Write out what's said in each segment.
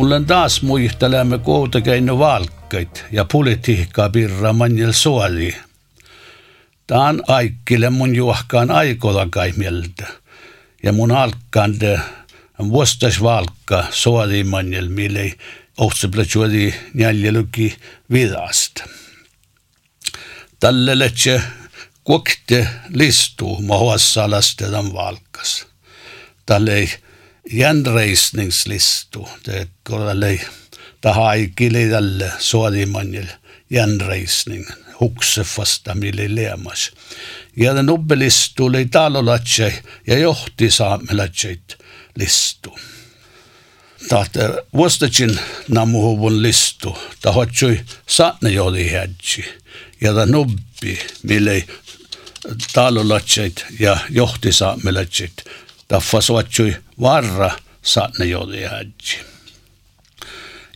mul on taas muistelemme kohta käinud valkkaid ja politiikkaa pirra manjel suoli. Taan aikille mun juhkaan aikola kai mieltä. Ja mun alkkande vuostas valkka suoli manjel, mille ohtseplatsuoli njäljeluki vidasta. Tälle letse kuokte listuu mahuassa lastedan valkas. Tälle ei järnreisningslistu. Det kollei taha ei kili tälle suodimanjil järnreisning huksefasta mille leemas. Ja den ubbelistu oli talolatsei ja johti saamelatseid listu. Tahte vuostacin namuhuvun listu, tahotsui saatne jodi hädji. Ja ta nubbi, mille talolatseit ja johti saamelatseid Taffa suotsui varra saatne jodi hädji.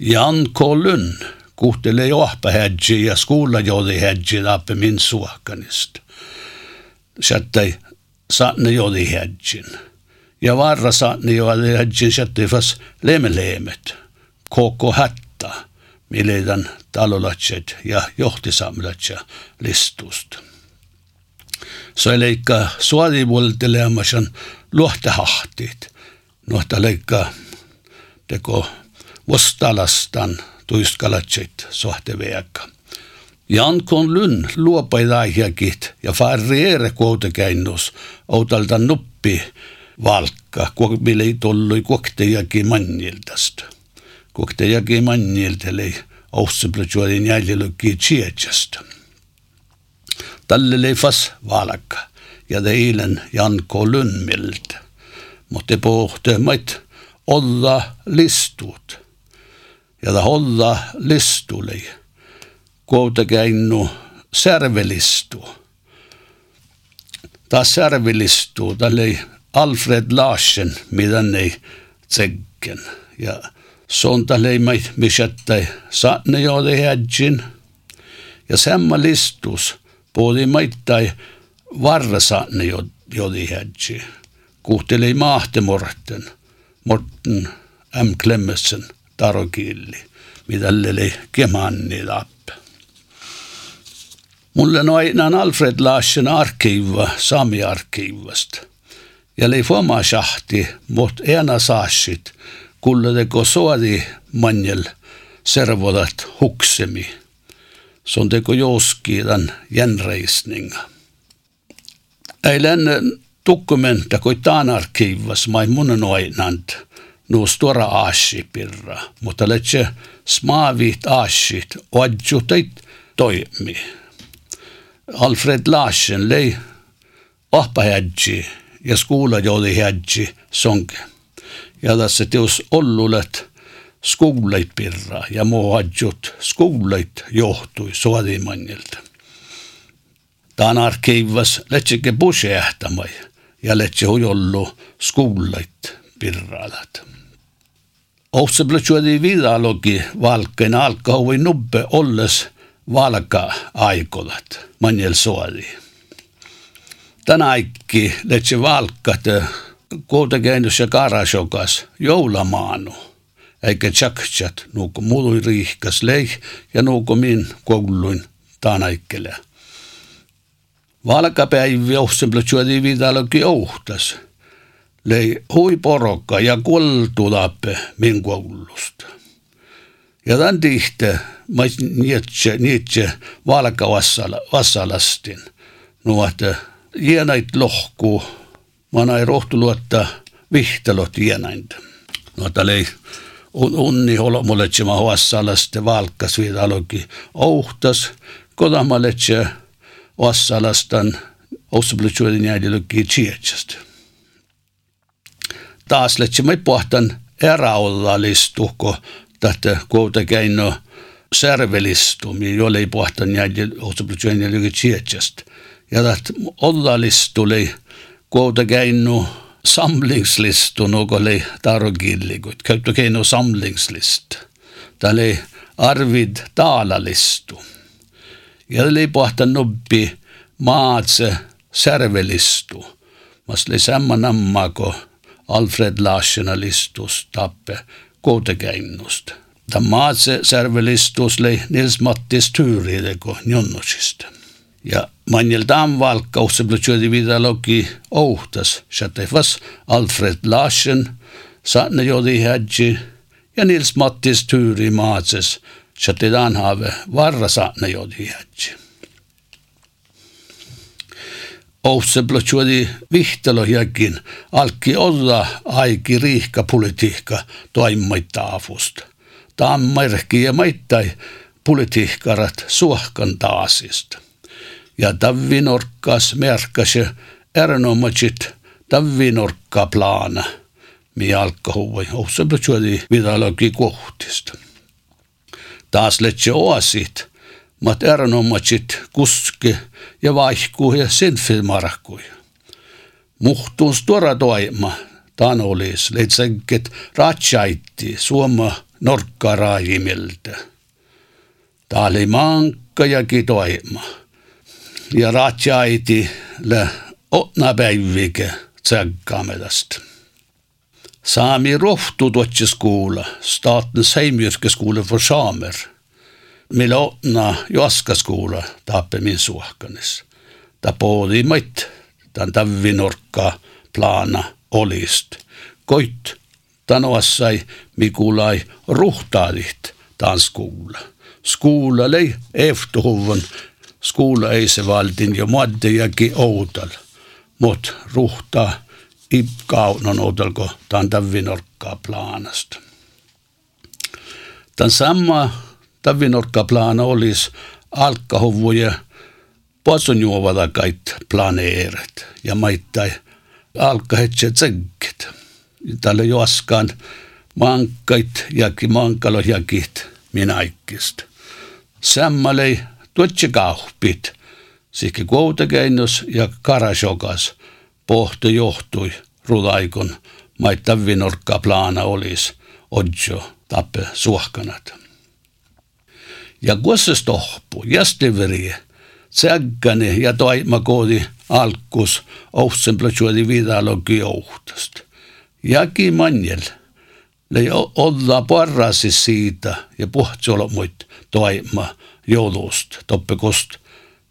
Jan K. Lund kuhtelee johpa hädji ja skuulla jodi hädji tappe min suohkanista. Sättäi saatne jodi hädjin. Ja varra saatne jodi hädjin sättäi fas lemeleemet. Koko hättä, milleidän talolatset ja johtisamlatsia listusta. Se leikkaa suolivuolteleemasan luohtehahtit nuhta leikkaa teko vastalastan tuiskalatsit sohteveakka. Jankon lyn luopaidaihiakit ja farriere kuotekäännös autalta nuppi valkka, kuokmille ei tollui kuoktejaki manniltasta. Kuoktejaki manniltelei aussiplatsuolin jäljelökki tsietsasta. Tälle fas valkka ja teilen Janko Lynnmiltä mutta pohtemait olla listut. Ja olla listulle. Kuitenkin särvelistu. Tämä särvelistu, tälle Alfred Larsen, mitä ne tsekken. Ja se on tälle mikättäi sanne joode hädjin. Ja samma listus, puoli maittai varra sanne joode hädjin. Kuhteli mahtemorten, Morten M. Klemmensen tarokilli, mitä oli kemanni lappe. Mulle noin Alfred Larsen arkiiva, Sami arkiivasta. Ja oli foma shahti, mot ena saasit, kulle teko suodi manjel servodat huksemi. Se on teko joski tämän jänreisninga. Eilen dokumenta kui taan arkiivas mai mun noinant nu stora aasipirra, mutta letse smaavit aasit oadjutait toimi. Alfred Larsen lei ahpahädji ja skuula joodi hädji sonke. Ja tässä teos ollulet skuuleit pirra ja muu adjut skuuleit johtui suodimannilta. Taan arkiivas letsike busjähtämai ja letse hujollu skuulait pirralat. Ohtsa plötsuadi vidalogi valkkain alkahui nubbe olles valka aikolat manjel suodi. Tänä aikki letse valkat kuitenkin ja karasokas joulamaanu eikä tjaktjat nuuko mului riihkas leih ja nuuko min kouluin taanaikkele. Plötsuadi vidalogi ohtas. Lei hui porokka ja kuoltulappe min koulusta. Ja tämän tihte, mä nietse, nietse valka vassalastin. Nuote, ienait lohku, mä näin rohtu luottaa vihtelot ienainta. Nuota lei unni olomoletsema vassalaste valkas vidalogi ohtas, kodamaletse vassalastan ossablutsuuden jäädilögi tsietsast. Taas letsema pohtan eräollalistuko, tahte kuuta käino särvelistumi, jolle ei pohtan jäädil ossablutsuuden jäädilögi tsietsast. Ja taht ollalistuli kuuta käino samlingslistu något oli tarokillikut. Käyttö keino samlingslist. Tämä oli Arvid Taalalistu. Ja oli pohta nubbi maatse särvelistu. Mas oli samma namma kuin Alfred Larsena listus tappe koutakäinnust. Tämä maatse särvelistus lei Nils Mattis Tyyriideko Njonnosista. Ja manjel tam valkkaus se blutjödi vidare logi ohtas, chattefas Alfred Larsen, saatne jodi hädji, ja Nils Mattis Tyyri så att han har varra sakna jag det här. Ousse blotsuodi vihtelo jäkin alki olla aiki riihka politiikka toimmaita avusta. Tammerki ja maittai politiikkarat suohkan taasista. Ja tavvinorkkas merkkasi erinomatsit tavvinorkka plaana. Mi alkahuvai ousse blotsuodi vidalogi kohtista. Taas letse oasit, mat erinomaisesti kuski ja vaihku ja sen filmarakui. Muhtuun stora toima, tan olis, leitsenket ratsaitti suoma norkka raajimiltä. Tää oli mankka ja kitoima ja ratjaiti le otna päivike tsäggamedast. Sami rohtu tuotsi skola, statens heimyrkeskola för samer. Millä otna juaskaskola tappe min suhkanis. Ta poodi mait, tan tavinorkka plana olist. Koit tanoassai mikulai ruhtaadit tan skola. Skola lei efterhoven skola ei se valtin ja maddejakin outal. Mut ruhta ipkaunon outalko tämän tavinorkkaa planasta. Tämän sama tavinorkkaa plana olisi alkahuvuja juovata kait planeeret ja maittai alkahetse tsenkit. Tällä joaskaan mankait jakin mankalojakit minäikkistä. Sammalei tuotsi kahpit, sihki kuutakeinos ja karasokas pohto johtui rudaikon maita vinorkka plana olis odjo tappe suhkanat. Ja kuossas tohpu, jästeveriä, tsägkäni ja toima koodi alkus ohtsen plötsuodi vidalogi ohtast. Jaki manjel, lei olla parrasi siitä ja puhtsolomuit toima joulusta, toppekost,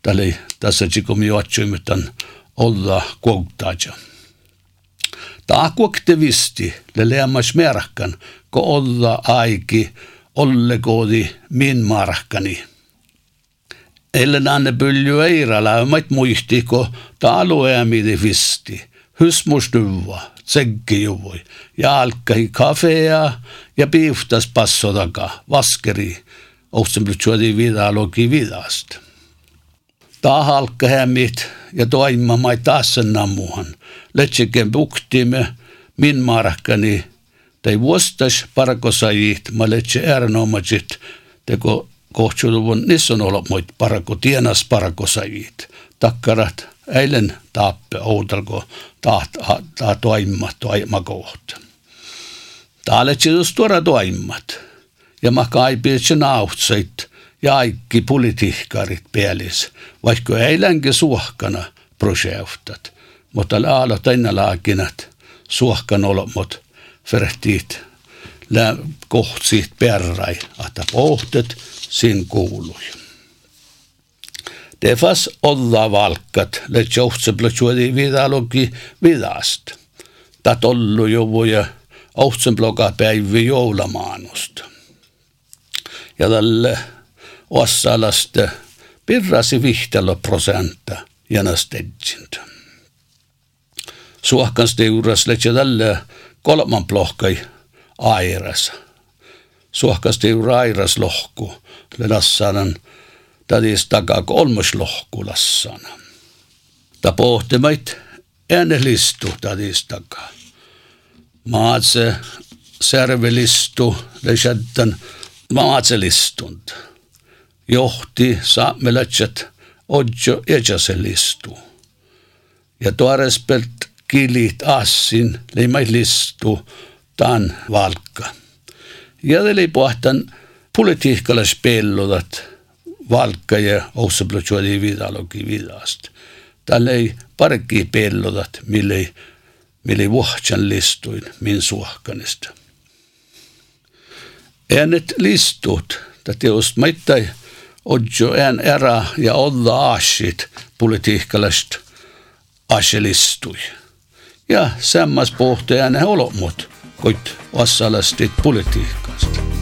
tälle tässä tsikom juotsuimitan olla kuoktaja. Taakku aktivisti le leammas merkan, ko olla aiki ollekoodi min markani. Ellen anne pylju eira läymät muistiko talueamidi visti, hysmustuva, tsekkijuvoi, jalkahi kafea ja piiftas passodaka, vaskeri, ohtsen plytsuadi vidalogi vidast. Ta halka hämmit ja toimma mai taas nammuhan. Letsiken buktimme min markkani tai vuostas parakosajit ma letse erinomaisesti teko kohtsuluvun nissä on ollut muit parako tienas parakosajit. Takkarat eilen taappe outalko taat, ta toimma toimma kohta. Tää letsi tuoda toimmat ja mä kaipiin nautseit ja kaikki politiikkarit pelis, vaikka ei länge suohkana projektat, mutta laala tänä laakinat suohkan olemot verhtiit kohtsit perrai, että pohtet sin kuului. Tefas olla valkat, le johtseblotsuodi vidalogi vidast. Ta tollu jovuja johtsenbloga päivi joulamaanust. Ja tälle Ossalasta pirrasi vihtelo prosentta janastedjintä. Suohkans teuras letse tälle kolman plohkai airas. Suohkans teura airas lohku, lassanan tadis takaa kolmas lohku lassana. Ta pohtimait enne listu tadis takaa. Maatse servelistu le shaddan maatselistund. Johti saamelaiset odjo listu. Ja tuorespelt kilit assin leimai listu tan valka. Ja oli pohtan politiikalla spelludat valka ja oussaplutsua vidalogi vidast. Tällä ei parkki pelludat, mille mille vuohtsan listuin min suhkanista. Äänet listut, että just mittai odjo en era ja olla asit politiikkalast aselistui. Ja semmas pohteen olomot, kuit osallistit politiikasta.